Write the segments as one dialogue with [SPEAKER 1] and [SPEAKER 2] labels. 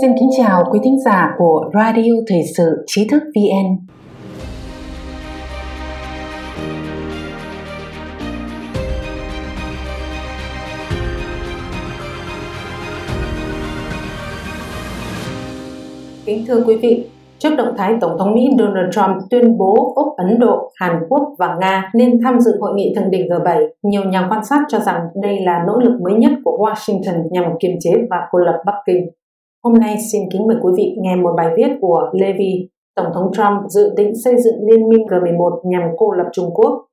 [SPEAKER 1] Xin kính chào quý thính giả của Radio Thời sự Trí thức VN. Kính thưa quý vị, Trước động thái Tổng thống Mỹ Donald Trump tuyên bố Úc, Ấn Độ, Hàn Quốc và Nga nên tham dự hội nghị thượng đỉnh G7, nhiều nhà quan sát cho rằng đây là nỗ lực mới nhất của Washington nhằm kiềm chế và cô lập Bắc Kinh. Hôm nay xin kính mời quý vị nghe một bài viết của Levy. Tổng thống Trump dự định xây dựng liên minh G11 nhằm cô lập Trung Quốc.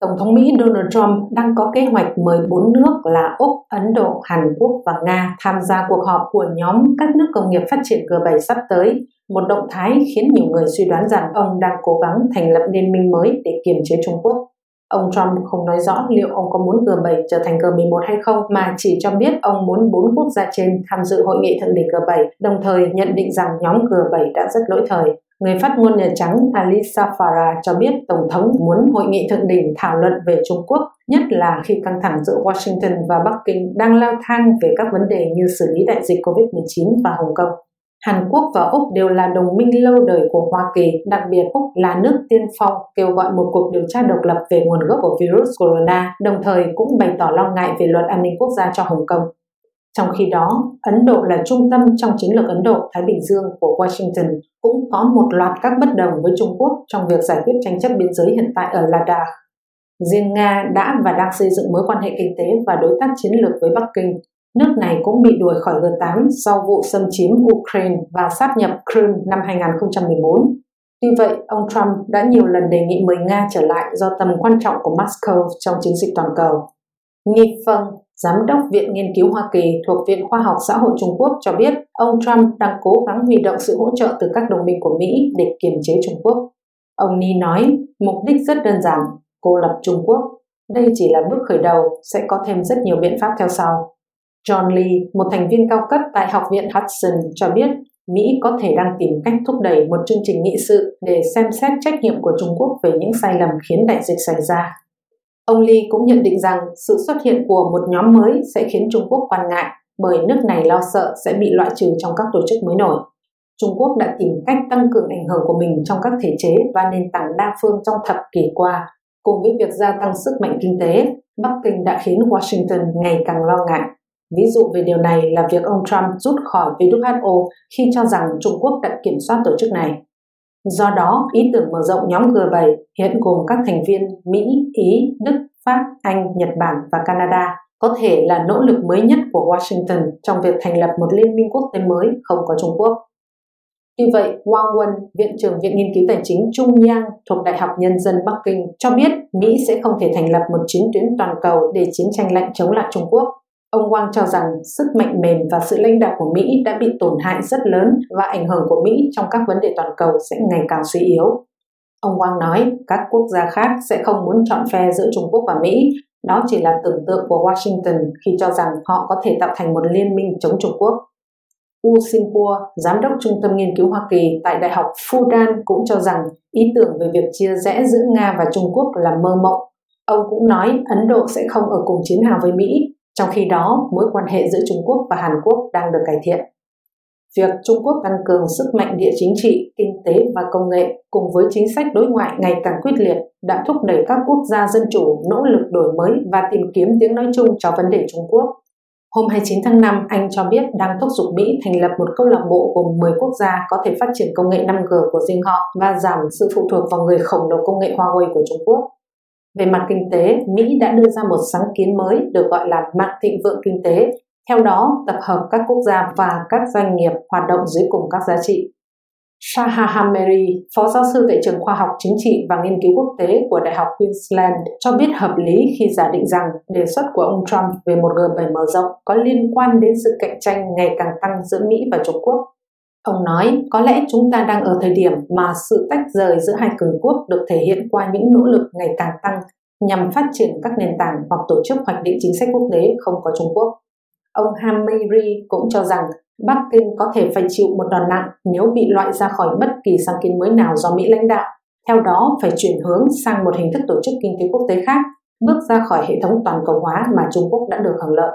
[SPEAKER 1] Tổng thống Mỹ Donald Trump đang có kế hoạch mời bốn nước là Úc, Ấn Độ, Hàn Quốc và Nga tham gia cuộc họp của nhóm các nước công nghiệp phát triển G7 sắp tới, một động thái khiến nhiều người suy đoán rằng ông đang cố gắng thành lập liên minh mới để kiềm chế Trung Quốc. Ông Trump không nói rõ liệu ông có muốn G7 trở thành G11 hay không, mà chỉ cho biết ông muốn bốn quốc gia trên tham dự hội nghị thượng đỉnh G7, đồng thời nhận định rằng nhóm G7 đã rất lỗi thời. Người phát ngôn Nhà Trắng Alisa Farah cho biết Tổng thống muốn hội nghị thượng đỉnh thảo luận về Trung Quốc, nhất là khi căng thẳng giữa Washington và Bắc Kinh đang leo thang về các vấn đề như xử lý đại dịch COVID-19 và Hồng Kông. Hàn Quốc và Úc đều là đồng minh lâu đời của Hoa Kỳ, đặc biệt Úc là nước tiên phong kêu gọi một cuộc điều tra độc lập về nguồn gốc của virus corona, đồng thời cũng bày tỏ lo ngại về luật an ninh quốc gia cho Hồng Kông. Trong khi đó, Ấn Độ là trung tâm trong chiến lược Ấn Độ-Thái Bình Dương của Washington, cũng có một loạt các bất đồng với Trung Quốc trong việc giải quyết tranh chấp biên giới hiện tại ở Ladakh. Riêng Nga đã và đang xây dựng mối quan hệ kinh tế và đối tác chiến lược với Bắc Kinh. Nước này cũng bị đuổi khỏi G8 sau vụ xâm chiếm Ukraine và sát nhập Crimea năm 2014. Tuy vậy, ông Trump đã nhiều lần đề nghị mời Nga trở lại do tầm quan trọng của Moscow trong chiến dịch toàn cầu. Nghi Feng, Giám đốc Viện Nghiên cứu Hoa Kỳ thuộc Viện Khoa học Xã hội Trung Quốc cho biết ông Trump đang cố gắng huy động sự hỗ trợ từ các đồng minh của Mỹ để kiềm chế Trung Quốc. Ông Ni nói, mục đích rất đơn giản, cô lập Trung Quốc. Đây chỉ là bước khởi đầu, sẽ có thêm rất nhiều biện pháp theo sau. John Lee, một thành viên cao cấp tại Học viện Hudson, cho biết Mỹ có thể đang tìm cách thúc đẩy một chương trình nghị sự để xem xét trách nhiệm của Trung Quốc về những sai lầm khiến đại dịch xảy ra. Ông Lee cũng nhận định rằng sự xuất hiện của một nhóm mới sẽ khiến Trung Quốc quan ngại bởi nước này lo sợ sẽ bị loại trừ trong các tổ chức mới nổi. Trung Quốc đã tìm cách tăng cường ảnh hưởng của mình trong các thể chế và nền tảng đa phương trong thập kỷ qua. Cùng với việc gia tăng sức mạnh kinh tế, Bắc Kinh đã khiến Washington ngày càng lo ngại. Ví dụ về điều này là việc ông Trump rút khỏi WHO khi cho rằng Trung Quốc đã kiểm soát tổ chức này. Do đó, ý tưởng mở rộng nhóm G7 hiện gồm các thành viên Mỹ, Ý, Đức, Pháp, Anh, Nhật Bản và Canada có thể là nỗ lực mới nhất của Washington trong việc thành lập một liên minh quốc tế mới không có Trung Quốc. Tuy vậy, Wang Wen, Viện trưởng Viện Nghiên cứu Tài chính Trung Yang thuộc Đại học Nhân dân Bắc Kinh cho biết Mỹ sẽ không thể thành lập một chiến tuyến toàn cầu để chiến tranh lạnh chống lại Trung Quốc. Ông Wang cho rằng sức mạnh mềm và sự lãnh đạo của Mỹ đã bị tổn hại rất lớn và ảnh hưởng của Mỹ trong các vấn đề toàn cầu sẽ ngày càng suy yếu. Ông Wang nói các quốc gia khác sẽ không muốn chọn phe giữa Trung Quốc và Mỹ, đó chỉ là tưởng tượng của Washington khi cho rằng họ có thể tạo thành một liên minh chống Trung Quốc. U Sinpua, giám đốc Trung tâm Nghiên cứu Hoa Kỳ tại Đại học Fudan cũng cho rằng ý tưởng về việc chia rẽ giữa Nga và Trung Quốc là mơ mộng. Ông cũng nói Ấn Độ sẽ không ở cùng chiến hào với Mỹ, trong khi đó mối quan hệ giữa Trung Quốc và Hàn Quốc đang được cải thiện. Việc Trung Quốc tăng cường sức mạnh địa chính trị, kinh tế và công nghệ cùng với chính sách đối ngoại ngày càng quyết liệt đã thúc đẩy các quốc gia dân chủ nỗ lực đổi mới và tìm kiếm tiếng nói chung cho vấn đề Trung Quốc. Hôm 29 tháng 5, Anh cho biết đang thúc giục Mỹ thành lập một câu lạc bộ gồm 10 quốc gia có thể phát triển công nghệ 5G của riêng họ và giảm sự phụ thuộc vào người khổng lồ công nghệ Huawei của Trung Quốc. Về mặt kinh tế, Mỹ đã đưa ra một sáng kiến mới được gọi là mạng thịnh vượng kinh tế theo đó, tập hợp các quốc gia và các doanh nghiệp hoạt động dưới cùng các giá trị. Shaha Hameri, phó giáo sư tại trường khoa học chính trị và nghiên cứu quốc tế của Đại học Queensland, cho biết hợp lý khi giả định rằng đề xuất của ông Trump về một G7 mở rộng có liên quan đến sự cạnh tranh ngày càng tăng giữa Mỹ và Trung Quốc. Ông nói, có lẽ chúng ta đang ở thời điểm mà sự tách rời giữa hai cường quốc được thể hiện qua những nỗ lực ngày càng tăng nhằm phát triển các nền tảng hoặc tổ chức hoạch định chính sách quốc tế không có Trung Quốc. Ông Hamiri cũng cho rằng Bắc Kinh có thể phải chịu một đòn nặng nếu bị loại ra khỏi bất kỳ sáng kiến mới nào do Mỹ lãnh đạo. Theo đó, phải chuyển hướng sang một hình thức tổ chức kinh tế quốc tế khác, bước ra khỏi hệ thống toàn cầu hóa mà Trung Quốc đã được hưởng lợi.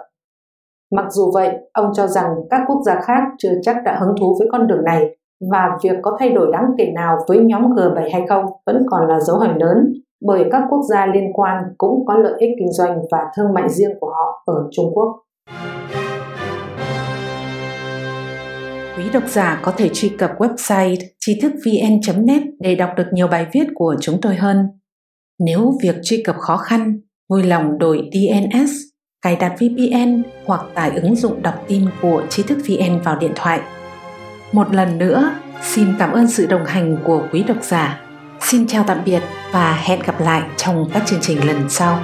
[SPEAKER 1] Mặc dù vậy, ông cho rằng các quốc gia khác chưa chắc đã hứng thú với con đường này và việc có thay đổi đáng kể nào với nhóm G7 hay không vẫn còn là dấu hỏi lớn bởi các quốc gia liên quan cũng có lợi ích kinh doanh và thương mại riêng của họ ở Trung Quốc. Quý độc giả có thể truy cập website tri thức vn.net để đọc được nhiều bài viết của chúng tôi hơn. Nếu việc truy cập khó khăn, vui lòng đổi DNS, cài đặt VPN hoặc tải ứng dụng đọc tin của trí thức VN vào điện thoại. Một lần nữa, xin cảm ơn sự đồng hành của quý độc giả. Xin chào tạm biệt và hẹn gặp lại trong các chương trình lần sau.